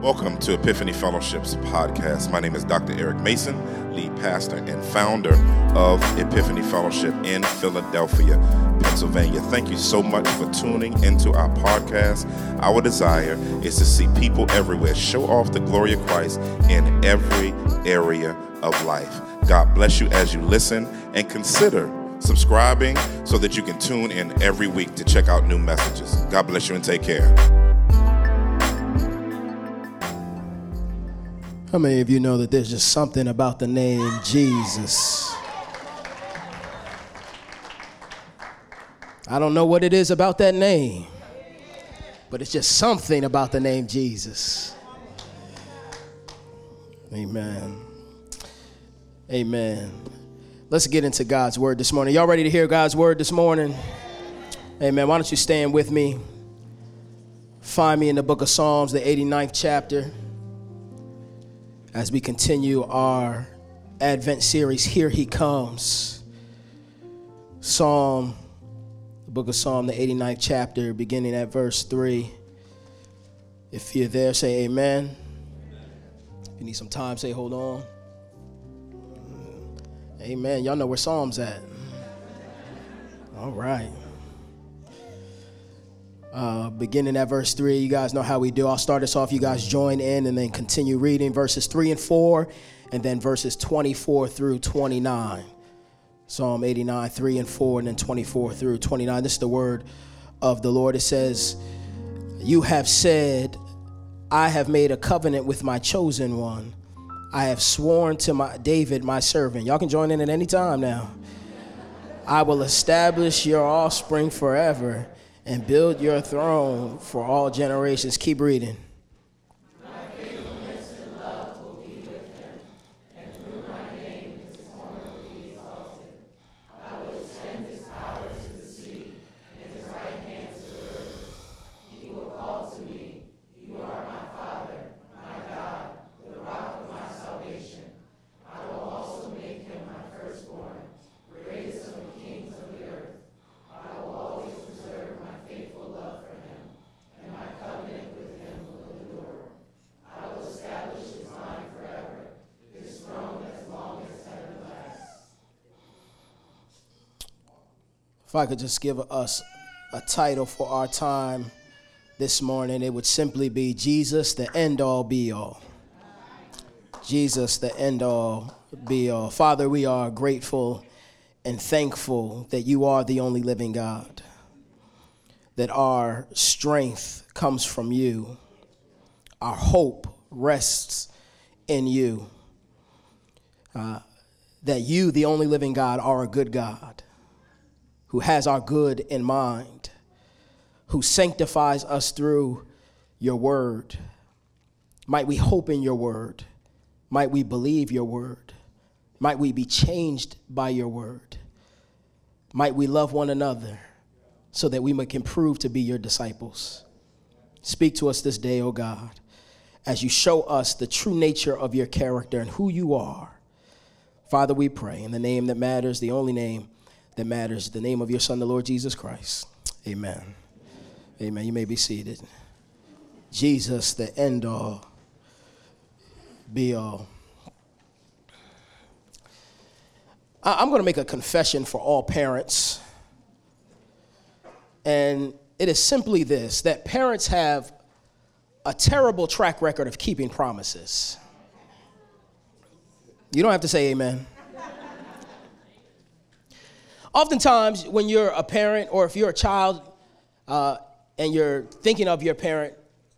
Welcome to Epiphany Fellowship's podcast. My name is Dr. Eric Mason, lead pastor and founder of Epiphany Fellowship in Philadelphia, Pennsylvania. Thank you so much for tuning into our podcast. Our desire is to see people everywhere show off the glory of Christ in every area of life. God bless you as you listen and consider subscribing so that you can tune in every week to check out new messages. God bless you and take care. How many of you know that there's just something about the name Jesus? I don't know what it is about that name, but it's just something about the name Jesus. Amen. Amen. Let's get into God's word this morning. Y'all ready to hear God's word this morning? Amen. Why don't you stand with me? Find me in the book of Psalms, the 89th chapter as we continue our Advent series, Here He Comes. Psalm, the book of Psalm, the 89th chapter, beginning at verse 3. If you're there, say amen. If you need some time, say hold on. Amen. Y'all know where Psalm's at. All right. Uh, beginning at verse 3, you guys know how we do. I'll start us off. You guys join in and then continue reading verses 3 and 4, and then verses 24 through 29. Psalm 89, 3 and 4, and then 24 through 29. This is the word of the Lord. It says, You have said, I have made a covenant with my chosen one. I have sworn to my David, my servant. Y'all can join in at any time now. I will establish your offspring forever and build your throne for all generations. Keep reading. If I could just give us a title for our time this morning, it would simply be Jesus, the end all be all. Jesus, the end all be all. Father, we are grateful and thankful that you are the only living God, that our strength comes from you, our hope rests in you, uh, that you, the only living God, are a good God who has our good in mind, who sanctifies us through your word. Might we hope in your word? Might we believe your word? Might we be changed by your word? Might we love one another so that we can prove to be your disciples? Speak to us this day, O oh God, as you show us the true nature of your character and who you are. Father, we pray in the name that matters, the only name that matters. The name of your Son, the Lord Jesus Christ. Amen. Amen. You may be seated. Jesus, the end all, be all. I'm going to make a confession for all parents. And it is simply this that parents have a terrible track record of keeping promises. You don't have to say amen. Oftentimes, when you're a parent or if you're a child uh, and you're thinking of your parent,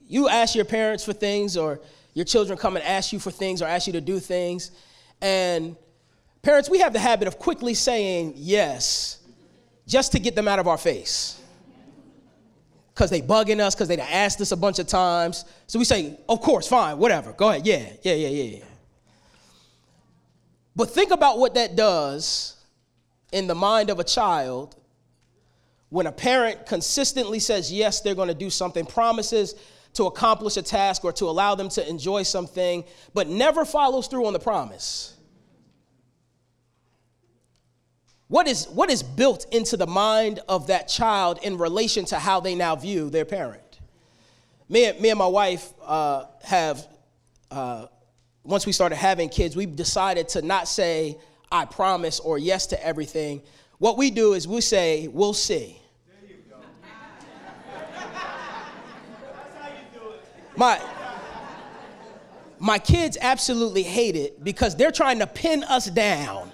you ask your parents for things, or your children come and ask you for things or ask you to do things. And parents, we have the habit of quickly saying yes just to get them out of our face. Because they bugging us, because they asked us a bunch of times. So we say, of course, fine, whatever, go ahead, yeah, yeah, yeah, yeah. But think about what that does in the mind of a child when a parent consistently says yes, they're going to do something, promises to accomplish a task or to allow them to enjoy something, but never follows through on the promise. What is, what is built into the mind of that child in relation to how they now view their parent? me, and, me and my wife uh, have, uh, once we started having kids, we decided to not say, I promise or yes to everything. What we do is we say, we'll see. My, my kids absolutely hate it because they're trying to pin us down.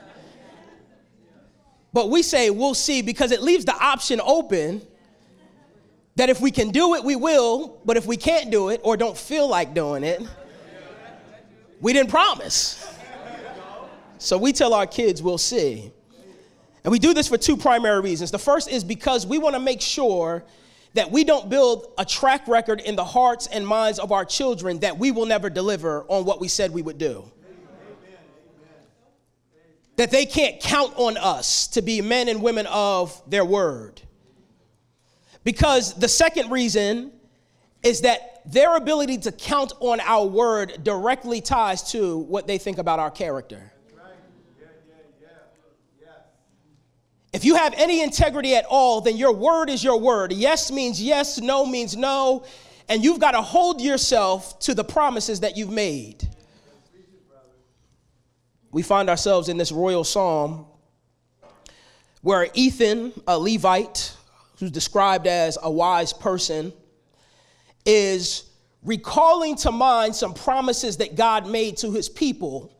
But we say we'll see because it leaves the option open that if we can do it, we will, but if we can't do it or don't feel like doing it, we didn't promise. So we tell our kids we'll see. And we do this for two primary reasons. The first is because we want to make sure that we don't build a track record in the hearts and minds of our children that we will never deliver on what we said we would do. That they can't count on us to be men and women of their word. Because the second reason is that their ability to count on our word directly ties to what they think about our character. If you have any integrity at all, then your word is your word. Yes means yes, no means no, and you've got to hold yourself to the promises that you've made. We find ourselves in this royal psalm where Ethan, a Levite, who's described as a wise person, is recalling to mind some promises that God made to his people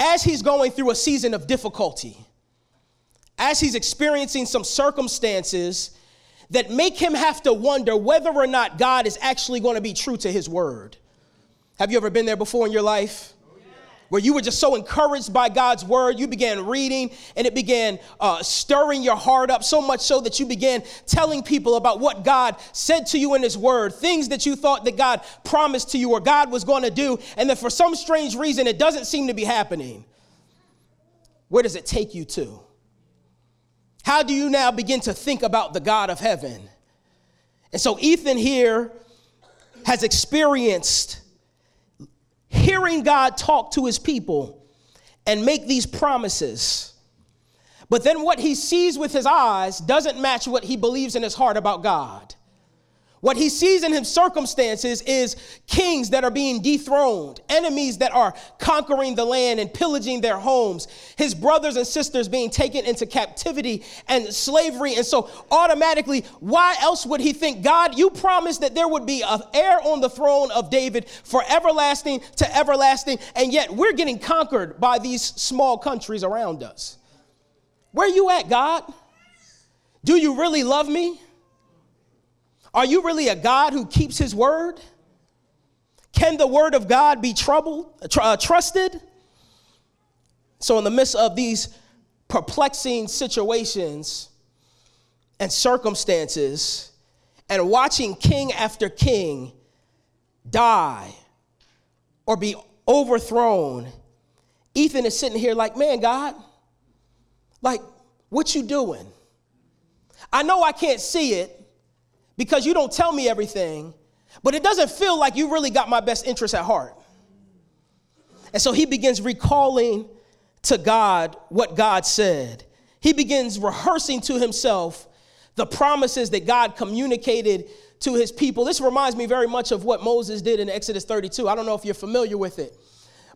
as he's going through a season of difficulty as he's experiencing some circumstances that make him have to wonder whether or not God is actually going to be true to his word. Have you ever been there before in your life? Where you were just so encouraged by God's word, you began reading and it began uh, stirring your heart up so much so that you began telling people about what God said to you in His word, things that you thought that God promised to you or God was going to do, and then for some strange reason it doesn't seem to be happening. Where does it take you to? How do you now begin to think about the God of heaven? And so Ethan here has experienced hearing God talk to his people and make these promises. But then what he sees with his eyes doesn't match what he believes in his heart about God. What he sees in his circumstances is kings that are being dethroned, enemies that are conquering the land and pillaging their homes, his brothers and sisters being taken into captivity and slavery. And so, automatically, why else would he think, God, you promised that there would be an heir on the throne of David for everlasting to everlasting, and yet we're getting conquered by these small countries around us. Where you at, God? Do you really love me? Are you really a God who keeps his word? Can the word of God be troubled, uh, trusted? So, in the midst of these perplexing situations and circumstances, and watching king after king die or be overthrown, Ethan is sitting here like, man, God, like, what you doing? I know I can't see it, because you don't tell me everything, but it doesn't feel like you really got my best interest at heart. And so he begins recalling to God what God said. He begins rehearsing to himself the promises that God communicated to his people. This reminds me very much of what Moses did in Exodus 32. I don't know if you're familiar with it,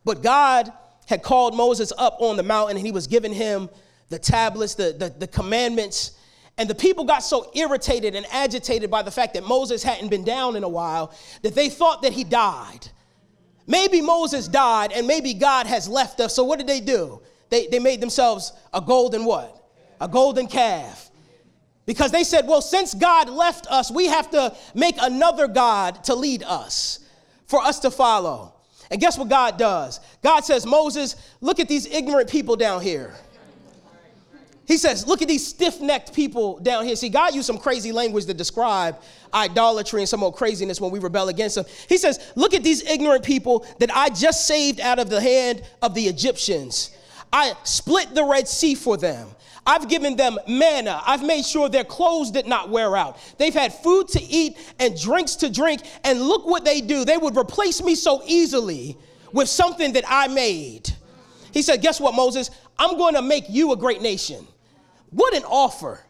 but God had called Moses up on the mountain and he was giving him the tablets, the, the, the commandments and the people got so irritated and agitated by the fact that Moses hadn't been down in a while that they thought that he died. Maybe Moses died and maybe God has left us. So what did they do? They, they made themselves a golden what? A golden calf. Because they said, well, since God left us, we have to make another God to lead us, for us to follow. And guess what God does? God says, Moses, look at these ignorant people down here. He says, Look at these stiff necked people down here. See, God used some crazy language to describe idolatry and some old craziness when we rebel against Him. He says, Look at these ignorant people that I just saved out of the hand of the Egyptians. I split the Red Sea for them. I've given them manna. I've made sure their clothes did not wear out. They've had food to eat and drinks to drink. And look what they do. They would replace me so easily with something that I made. He said, Guess what, Moses? I'm going to make you a great nation. What an offer.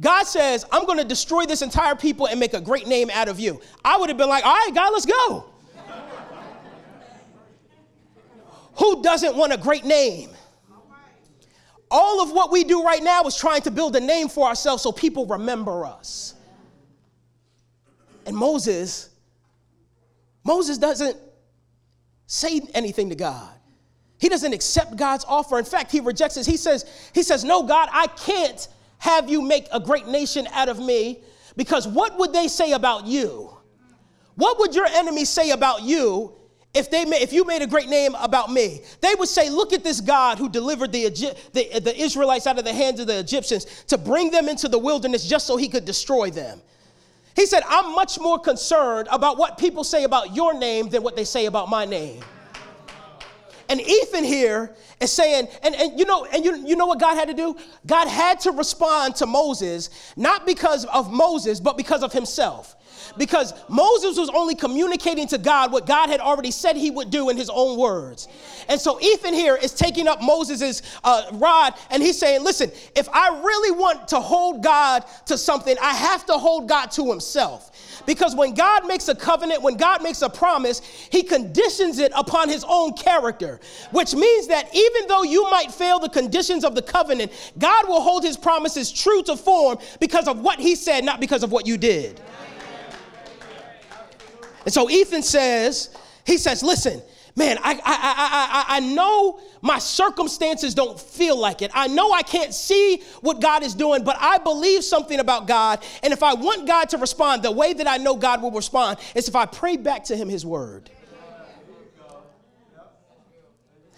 God says, I'm going to destroy this entire people and make a great name out of you. I would have been like, all right, God, let's go. Who doesn't want a great name? All of what we do right now is trying to build a name for ourselves so people remember us. And Moses, Moses doesn't say anything to God. He doesn't accept God's offer. In fact, he rejects it. He says, he says, No, God, I can't have you make a great nation out of me because what would they say about you? What would your enemies say about you if they if you made a great name about me? They would say, "Look at this God who delivered the, the, the Israelites out of the hands of the Egyptians to bring them into the wilderness just so he could destroy them." He said, "I'm much more concerned about what people say about your name than what they say about my name." And Ethan here is saying, and, and you know, and you, you know what God had to do? God had to respond to Moses, not because of Moses, but because of himself. Because Moses was only communicating to God what God had already said he would do in his own words. And so Ethan here is taking up Moses' uh, rod and he's saying, Listen, if I really want to hold God to something, I have to hold God to himself. Because when God makes a covenant, when God makes a promise, he conditions it upon his own character, which means that even though you might fail the conditions of the covenant, God will hold his promises true to form because of what he said, not because of what you did. And so Ethan says, he says, listen, man, I, I, I, I, I know my circumstances don't feel like it. I know I can't see what God is doing, but I believe something about God. And if I want God to respond, the way that I know God will respond is if I pray back to Him His word.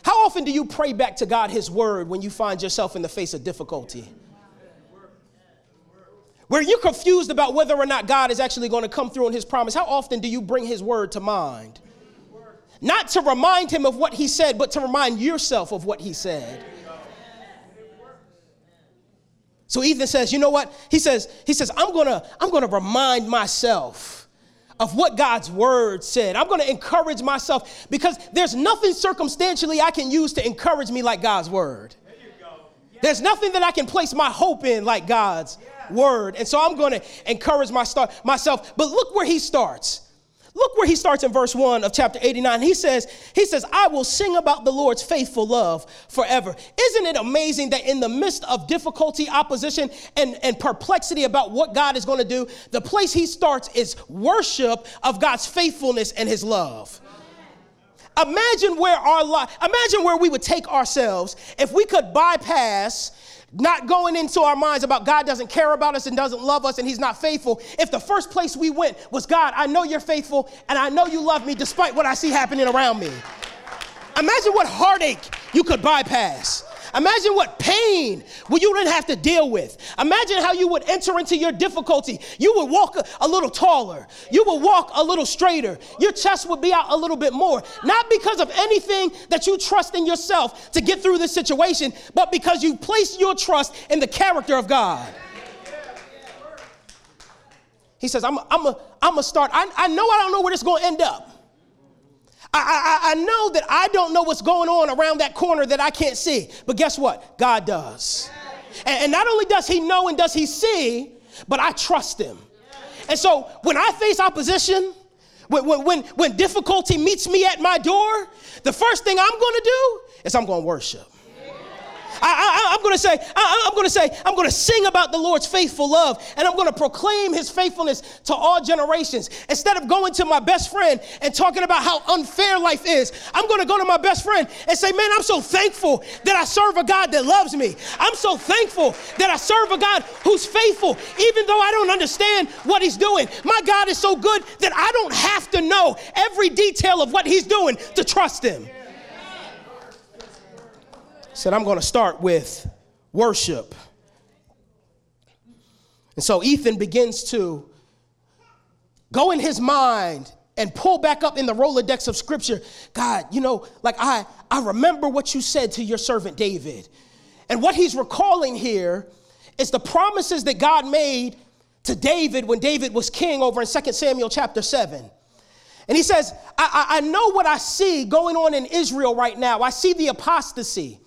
How often do you pray back to God His word when you find yourself in the face of difficulty? Where you're confused about whether or not God is actually going to come through on His promise, how often do you bring His word to mind? Not to remind him of what he said, but to remind yourself of what he said. So Ethan says, you know what? He says, he says, I'm gonna, I'm gonna remind myself of what God's word said. I'm gonna encourage myself because there's nothing circumstantially I can use to encourage me like God's word. There's nothing that I can place my hope in like God's word. And so I'm gonna encourage my start, myself. But look where he starts. Look where he starts in verse 1 of chapter 89. He says, he says, I will sing about the Lord's faithful love forever. Isn't it amazing that in the midst of difficulty, opposition, and, and perplexity about what God is going to do, the place he starts is worship of God's faithfulness and his love. Imagine where our life, imagine where we would take ourselves if we could bypass not going into our minds about God doesn't care about us and doesn't love us and He's not faithful. If the first place we went was God, I know you're faithful and I know you love me despite what I see happening around me. Imagine what heartache you could bypass. Imagine what pain you didn't have to deal with. Imagine how you would enter into your difficulty. You would walk a, little taller. You would walk a little straighter. Your chest would be out a little bit more. Not because of anything that you trust in yourself to get through this situation, but because you place your trust in the character of God. He says, I'm, I'm a, I'm a start. I, I know I don't know where this is going to end up. I, I, I, know that I don't know what's going on around that corner that I can't see. But guess what? God does. And, and not only does He know and does He see, but I trust Him. And so when I face opposition, when, when, when difficulty meets me at my door, the first thing I'm going to do is I'm going to worship. I, am going to say, I, I'm going to say, I'm going to sing about the Lord's faithful love, and I'm going to proclaim His faithfulness to all generations. Instead of going to my best friend and talking about how unfair life is, I'm going to go to my best friend and say, Man, I'm so thankful that I serve a God that loves me. I'm so thankful that I serve a God who's faithful, even though I don't understand what He's doing. My God is so good that I don't have to know every detail of what He's doing to trust Him said, I'm going to start with worship. And so Ethan begins to go in his mind and pull back up in the Rolodex of scripture. God, you know, like I, I remember what you said to your servant David. And what he's recalling here is the promises that God made to David when David was king over in 2 Samuel chapter 7. And he says, I, I, I know what I see going on in Israel right now. I see the apostasy.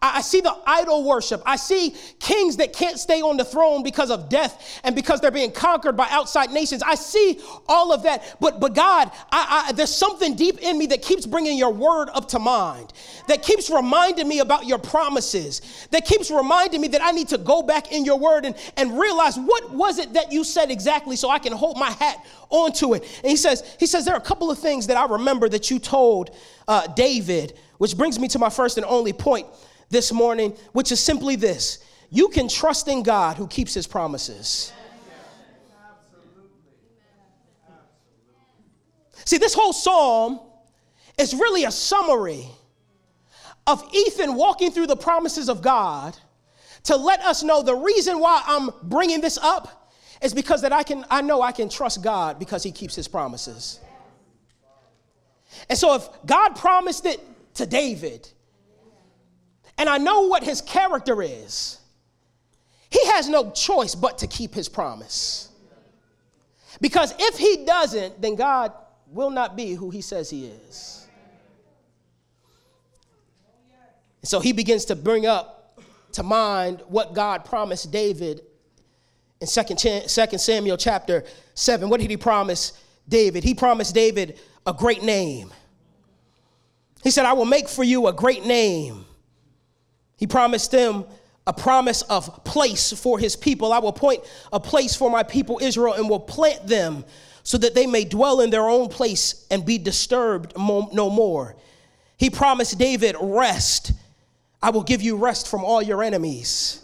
I see the idol worship. I see kings that can't stay on the throne because of death and because they're being conquered by outside nations. I see all of that. But, but God, I, I, there's something deep in me that keeps bringing your word up to mind, that keeps reminding me about your promises, that keeps reminding me that I need to go back in your word and, and realize what was it that you said exactly so I can hold my hat onto it. And he says, he says, there are a couple of things that I remember that you told uh, David, which brings me to my first and only point this morning, which is simply this you can trust in God who keeps his promises. See, this whole psalm is really a summary of Ethan walking through the promises of God to let us know the reason why I'm bringing this up is because that I can I know I can trust God because he keeps his promises. And so if God promised it to David, and I know what his character is, he has no choice but to keep his promise. Because if he doesn't, then God will not be who he says he is. So he begins to bring up to mind what God promised David in 2 Samuel chapter 7. What did he promise David? He promised David a great name. He said, I will make for you a great name he promised them a promise of place for his people. I will point a place for my people Israel and will plant them so that they may dwell in their own place and be disturbed no more. He promised David rest. I will give you rest from all your enemies.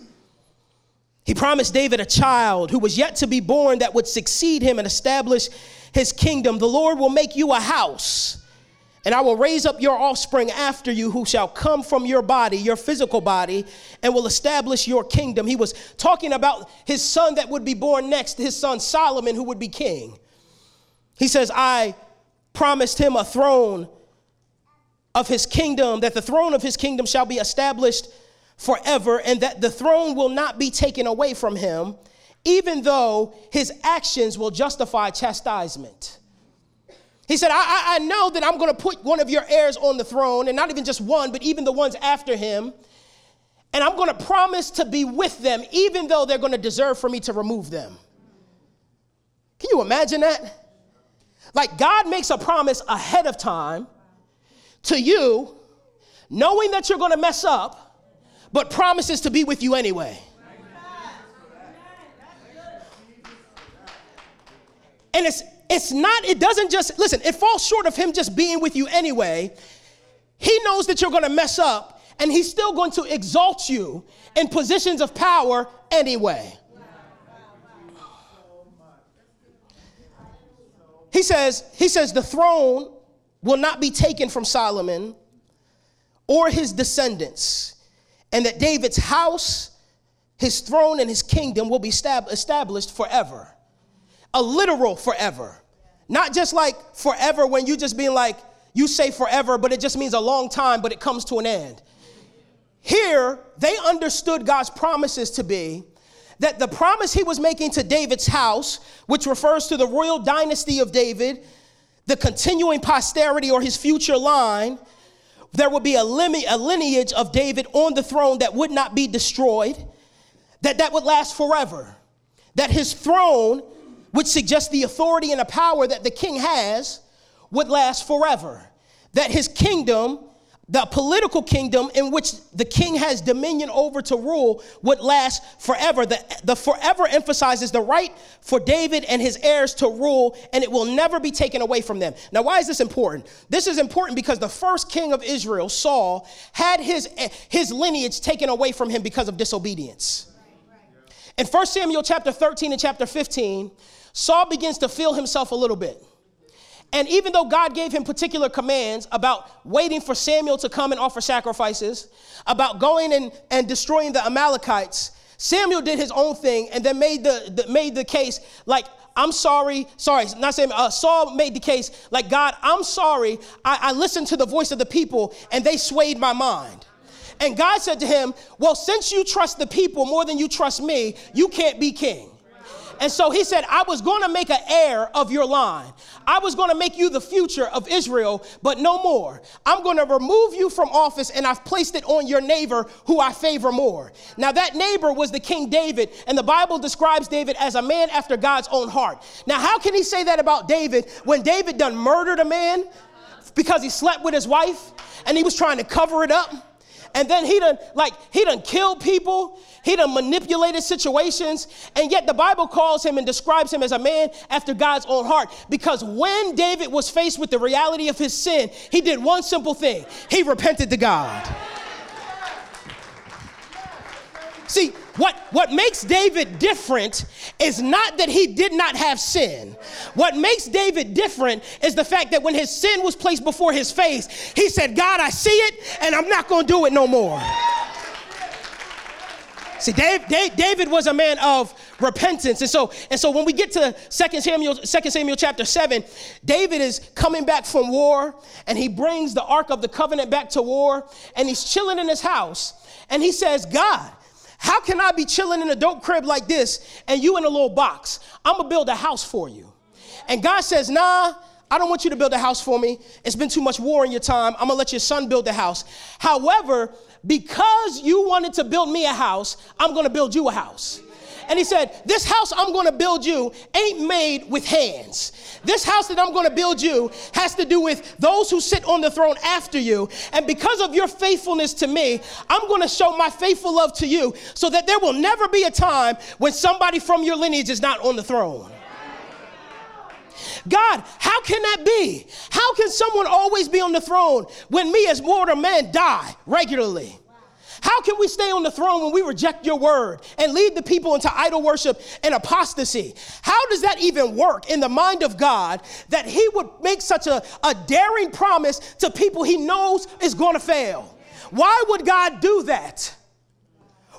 He promised David a child who was yet to be born that would succeed him and establish his kingdom. The Lord will make you a house and I will raise up your offspring after you who shall come from your body, your physical body, and will establish your kingdom. He was talking about his son that would be born next, his son Solomon, who would be king. He says, I promised him a throne of his kingdom, that the throne of his kingdom shall be established forever, and that the throne will not be taken away from him, even though his actions will justify chastisement. He said, I, I, know that I'm going to put one of your heirs on the throne, and not even just one, but even the ones after him. And I'm going to promise to be with them, even though they're going to deserve for me to remove them. Can you imagine that? Like, God makes a promise ahead of time to you, knowing that you're going to mess up, but promises to be with you anyway. And it's it's not, it doesn't just, listen, it falls short of him just being with you anyway. He knows that you're going to mess up, and he's still going to exalt you in positions of power anyway. He says, he says the throne will not be taken from Solomon or his descendants, and that David's house, his throne, and his kingdom will be established forever a literal forever. Not just like forever when you just being like, you say forever, but it just means a long time, but it comes to an end. Here, they understood God's promises to be that the promise he was making to David's house, which refers to the royal dynasty of David, the continuing posterity or his future line, there would be a, a lineage of David on the throne that would not be destroyed, that that would last forever. That his throne which suggests the authority and the power that the king has would last forever. That his kingdom, the political kingdom in which the king has dominion over to rule, would last forever. The, the forever emphasizes the right for David and his heirs to rule, and it will never be taken away from them. Now, why is this important? This is important because the first king of Israel, Saul, had his, his lineage taken away from him because of disobedience. In 1 Samuel chapter 13 and chapter 15, Saul begins to feel himself a little bit. And even though God gave him particular commands about waiting for Samuel to come and offer sacrifices, about going and, and destroying the Amalekites, Samuel did his own thing and then made the, the made the case like, I'm sorry, sorry, not Samuel, uh, Saul made the case like, God, I'm sorry, I, I listened to the voice of the people and they swayed my mind. And God said to him, Well, since you trust the people more than you trust me, you can't be king. And so he said, I was going to make an heir of your line. I was going to make you the future of Israel, but no more. I'm going to remove you from office and I've placed it on your neighbor who I favor more. Now, that neighbor was the King David, and the Bible describes David as a man after God's own heart. Now, how can he say that about David when David done murdered a man because he slept with his wife and he was trying to cover it up? And then he done, like, he done killed people. He done manipulated situations. And yet the Bible calls him and describes him as a man after God's own heart. Because when David was faced with the reality of his sin, he did one simple thing. He repented to God. See, what, what makes David different is not that he did not have sin. What makes David different is the fact that when his sin was placed before his face, he said, God, I see it and I'm not going to do it no more. See, Dave, Dave, David was a man of repentance. And so, and so when we get to 2 Samuel, 2 Samuel chapter 7, David is coming back from war and he brings the Ark of the Covenant back to war and he's chilling in his house and he says, God, how can I be chilling in a dope crib like this and you in a little box? I'm gonna build a house for you. And God says, Nah, I don't want you to build a house for me. It's been too much war in your time. I'm gonna let your son build the house. However, because you wanted to build me a house, I'm gonna build you a house. And he said, This house I'm gonna build you ain't made with hands. This house that I'm gonna build you has to do with those who sit on the throne after you. And because of your faithfulness to me, I'm gonna show my faithful love to you so that there will never be a time when somebody from your lineage is not on the throne. God, how can that be? How can someone always be on the throne when me as mortal man die regularly? How can we stay on the throne when we reject your word and lead the people into idol worship and apostasy? How does that even work in the mind of God that he would make such a, a daring promise to people he knows is going to fail? Why would God do that?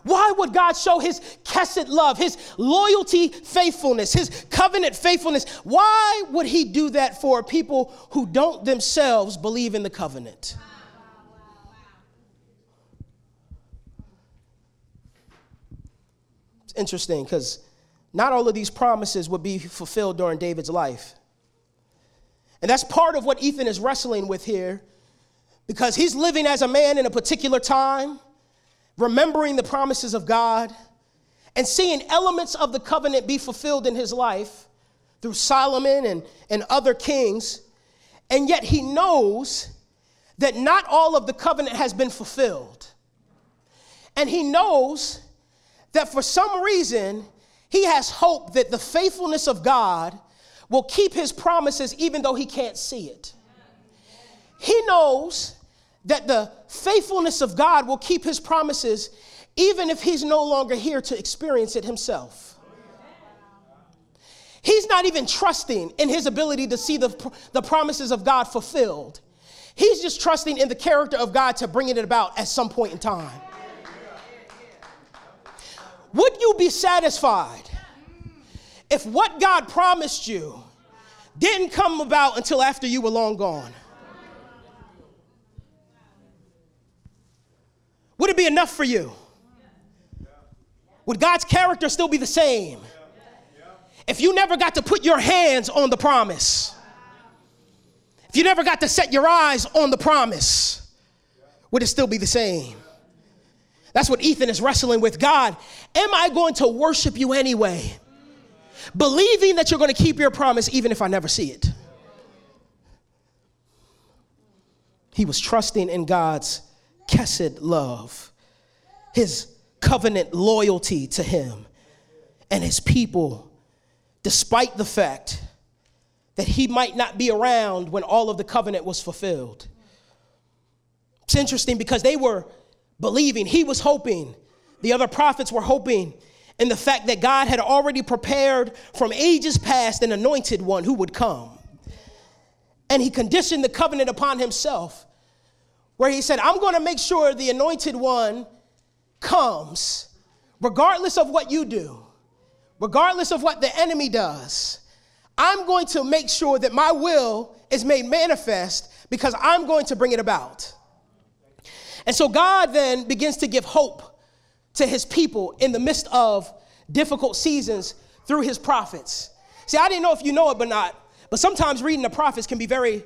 Why would God show his kesed love, his loyalty, faithfulness, his covenant faithfulness? Why would he do that for people who don't themselves believe in the covenant? Interesting because not all of these promises would be fulfilled during David's life. And that's part of what Ethan is wrestling with here because he's living as a man in a particular time, remembering the promises of God, and seeing elements of the covenant be fulfilled in his life through Solomon and, and other kings. And yet he knows that not all of the covenant has been fulfilled. And he knows that for some reason, he has hope that the faithfulness of God will keep his promises even though he can't see it. He knows that the faithfulness of God will keep his promises even if he's no longer here to experience it himself. He's not even trusting in his ability to see the, the promises of God fulfilled. He's just trusting in the character of God to bring it about at some point in time. Would you be satisfied if what God promised you didn't come about until after you were long gone? Would it be enough for you? Would God's character still be the same? If you never got to put your hands on the promise, if you never got to set your eyes on the promise, would it still be the same? That's what Ethan is wrestling with. God, am I going to worship you anyway? Believing that you're going to keep your promise even if I never see it. He was trusting in God's kesed love, his covenant loyalty to him and his people, despite the fact that he might not be around when all of the covenant was fulfilled. It's interesting because they were believing. He was hoping. The other prophets were hoping in the fact that God had already prepared from ages past an anointed one who would come. And he conditioned the covenant upon himself, where he said, I'm going to make sure the anointed one comes, regardless of what you do, regardless of what the enemy does. I'm going to make sure that my will is made manifest because I'm going to bring it about. And so God then begins to give hope to his people in the midst of difficult seasons through his prophets. See, I didn't know if you know it but not, but sometimes reading the prophets can be very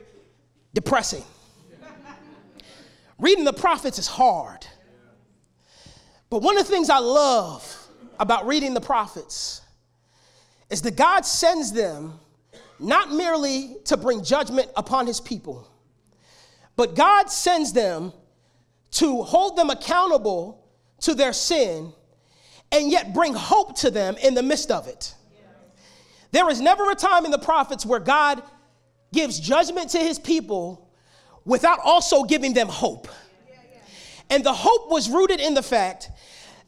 depressing. reading the prophets is hard. But one of the things I love about reading the prophets is that God sends them not merely to bring judgment upon his people, but God sends them to hold them accountable to their sin and yet bring hope to them in the midst of it. There is never a time in the prophets where God gives judgment to his people without also giving them hope. And the hope was rooted in the fact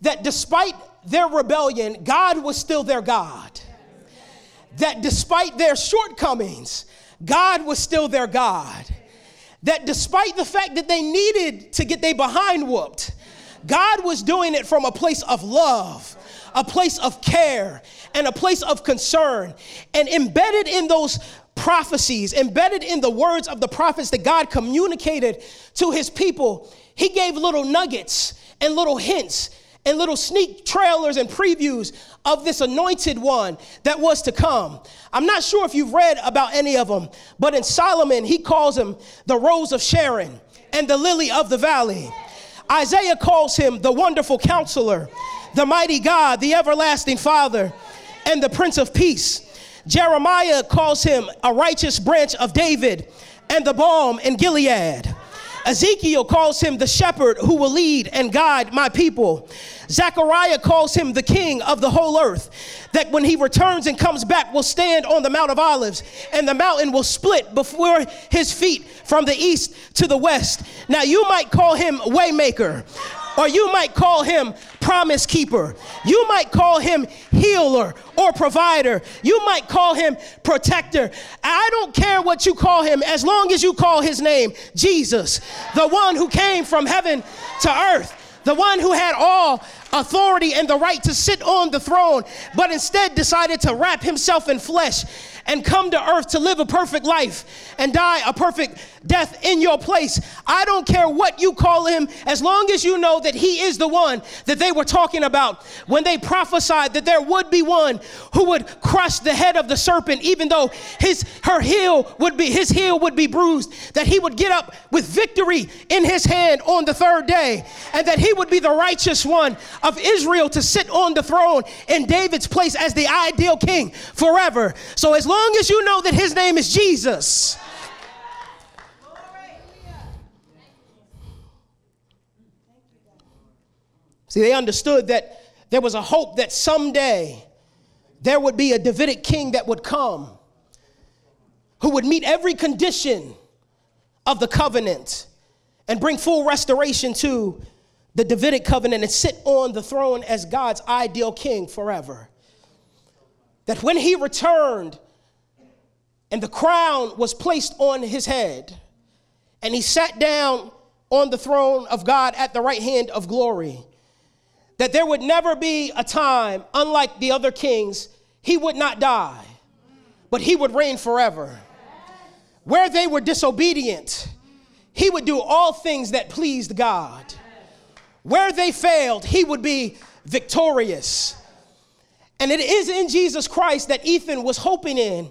that despite their rebellion, God was still their God. That despite their shortcomings, God was still their God. That despite the fact that they needed to get their behind whooped, God was doing it from a place of love, a place of care, and a place of concern. And embedded in those prophecies, embedded in the words of the prophets that God communicated to his people, he gave little nuggets and little hints and little sneak trailers and previews of this anointed one that was to come. I'm not sure if you've read about any of them, but in Solomon, he calls him the rose of Sharon and the lily of the valley. Isaiah calls him the wonderful counselor, the mighty God, the everlasting Father, and the Prince of Peace. Jeremiah calls him a righteous branch of David and the balm in Gilead. Ezekiel calls him the shepherd who will lead and guide my people. Zechariah calls him the king of the whole earth, that when he returns and comes back, will stand on the Mount of Olives, and the mountain will split before his feet from the east to the west. Now, you might call him Waymaker, or you might call him promise keeper. You might call him healer or provider. You might call him protector. I don't care what you call him as long as you call his name Jesus, the one who came from heaven to earth the one who had all authority and the right to sit on the throne, but instead decided to wrap himself in flesh and come to earth to live a perfect life and die a perfect death in your place. I don't care what you call him, as long as you know that he is the one that they were talking about when they prophesied that there would be one who would crush the head of the serpent, even though his her heel would be his heel would be bruised, that he would get up with victory in his hand on the third day, and that he would be the righteous one of Israel to sit on the throne in David's place as the ideal king forever. So as long as you know that his name is Jesus, See, they understood that there was a hope that someday there would be a Davidic king that would come who would meet every condition of the covenant and bring full restoration to the Davidic covenant and sit on the throne as God's ideal king forever. That when he returned and the crown was placed on his head and he sat down on the throne of God at the right hand of glory, that there would never be a time, unlike the other kings, he would not die, but he would reign forever. Where they were disobedient, he would do all things that pleased God. Where they failed, he would be victorious. And it is in Jesus Christ that Ethan was hoping in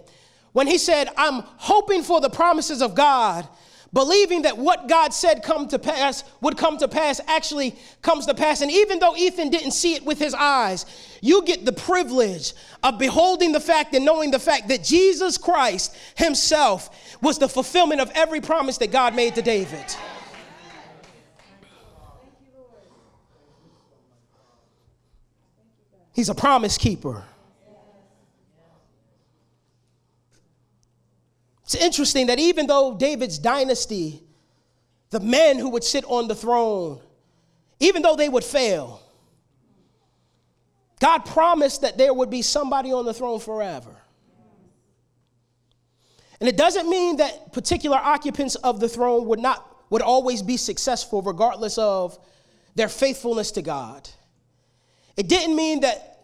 when he said, I'm hoping for the promises of God believing that what God said come to pass would come to pass actually comes to pass. And even though Ethan didn't see it with his eyes, you get the privilege of beholding the fact and knowing the fact that Jesus Christ himself was the fulfillment of every promise that God made to David. He's a promise keeper. It's interesting that even though David's dynasty, the men who would sit on the throne, even though they would fail, God promised that there would be somebody on the throne forever. And it doesn't mean that particular occupants of the throne would not would always be successful regardless of their faithfulness to God. It didn't mean that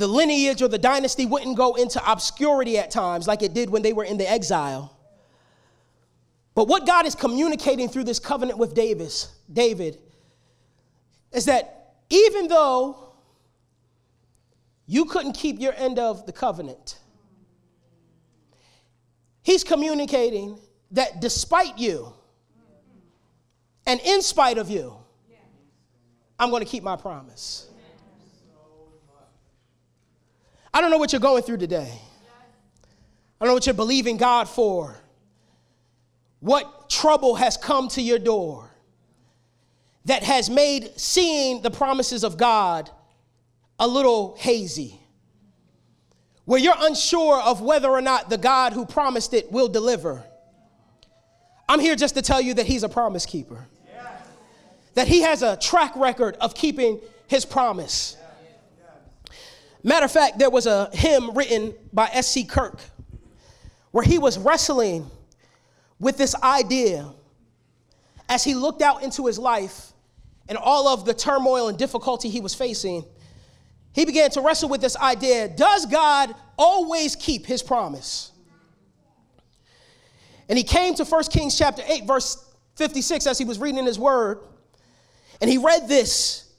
the lineage or the dynasty wouldn't go into obscurity at times like it did when they were in the exile. But what God is communicating through this covenant with Davis, David is that even though you couldn't keep your end of the covenant. He's communicating that despite you and in spite of you, I'm going to keep my promise. I don't know what you're going through today. I don't know what you're believing God for. What trouble has come to your door that has made seeing the promises of God a little hazy? Where you're unsure of whether or not the God who promised it will deliver. I'm here just to tell you that He's a promise keeper, that He has a track record of keeping His promise. Matter of fact, there was a hymn written by S.C. Kirk where he was wrestling with this idea as he looked out into his life and all of the turmoil and difficulty he was facing. He began to wrestle with this idea Does God always keep his promise? And he came to 1 Kings chapter 8, verse 56, as he was reading his word. And he read this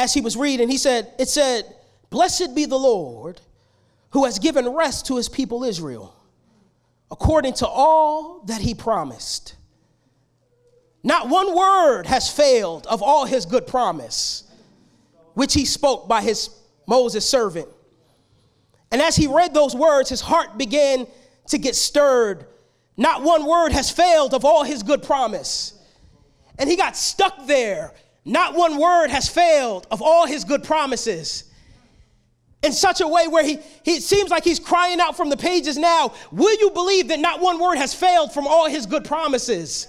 as he was reading, he said, It said, Blessed be the Lord who has given rest to his people Israel, according to all that he promised. Not one word has failed of all his good promise, which he spoke by his Moses servant. And as he read those words, his heart began to get stirred. Not one word has failed of all his good promise. And he got stuck there not one word has failed of all his good promises. In such a way where he, he seems like he's crying out from the pages now, will you believe that not one word has failed from all his good promises?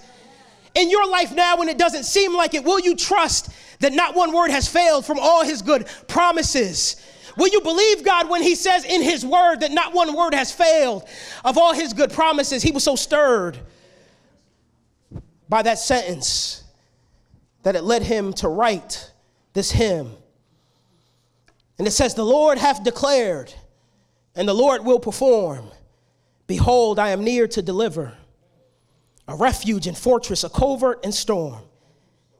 In your life now, when it doesn't seem like it, will you trust that not one word has failed from all his good promises? Will you believe God when He says in His word that not one word has failed of all His good promises? He was so stirred by that sentence that it led him to write this hymn. And it says, The Lord hath declared, and the Lord will perform. Behold, I am near to deliver a refuge and fortress, a covert and storm.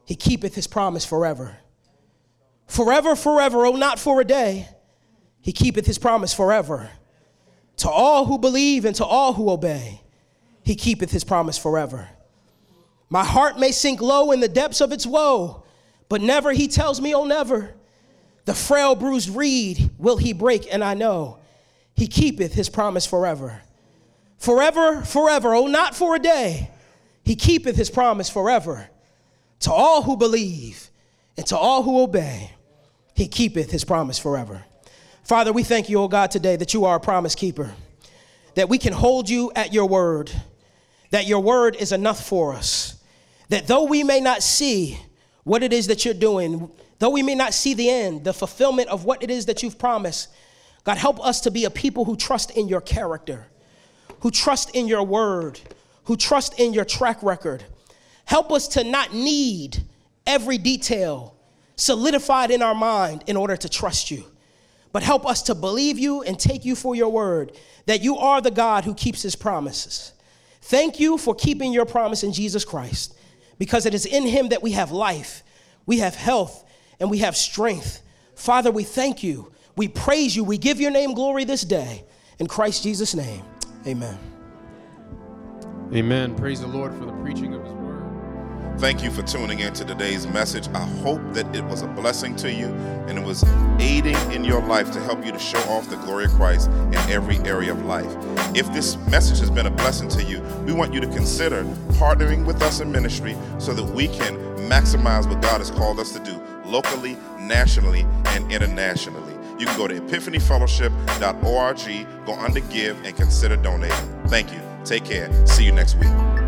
He keepeth his promise forever. Forever, forever, oh, not for a day. He keepeth his promise forever. To all who believe and to all who obey, he keepeth his promise forever. My heart may sink low in the depths of its woe, but never, he tells me, oh, never. The frail, bruised reed will he break, and I know he keepeth his promise forever. Forever, forever, oh, not for a day, he keepeth his promise forever. To all who believe and to all who obey, he keepeth his promise forever. Father, we thank you, oh God, today that you are a promise keeper, that we can hold you at your word, that your word is enough for us that though we may not see what it is that you're doing, though we may not see the end, the fulfillment of what it is that you've promised, God, help us to be a people who trust in your character, who trust in your word, who trust in your track record. Help us to not need every detail solidified in our mind in order to trust you, but help us to believe you and take you for your word that you are the God who keeps his promises. Thank you for keeping your promise in Jesus Christ because it is in him that we have life, we have health, and we have strength. Father, we thank you. We praise you. We give your name glory this day. In Christ Jesus' name, amen. Amen. Praise the Lord for the preaching of his word. Thank you for tuning in to today's message. I hope that it was a blessing to you and it was aiding in your life to help you to show off the glory of Christ in every area of life. If this message has been a blessing to you, we want you to consider partnering with us in ministry so that we can maximize what God has called us to do locally, nationally, and internationally. You can go to epiphanyfellowship.org, go under give, and consider donating. Thank you. Take care. See you next week.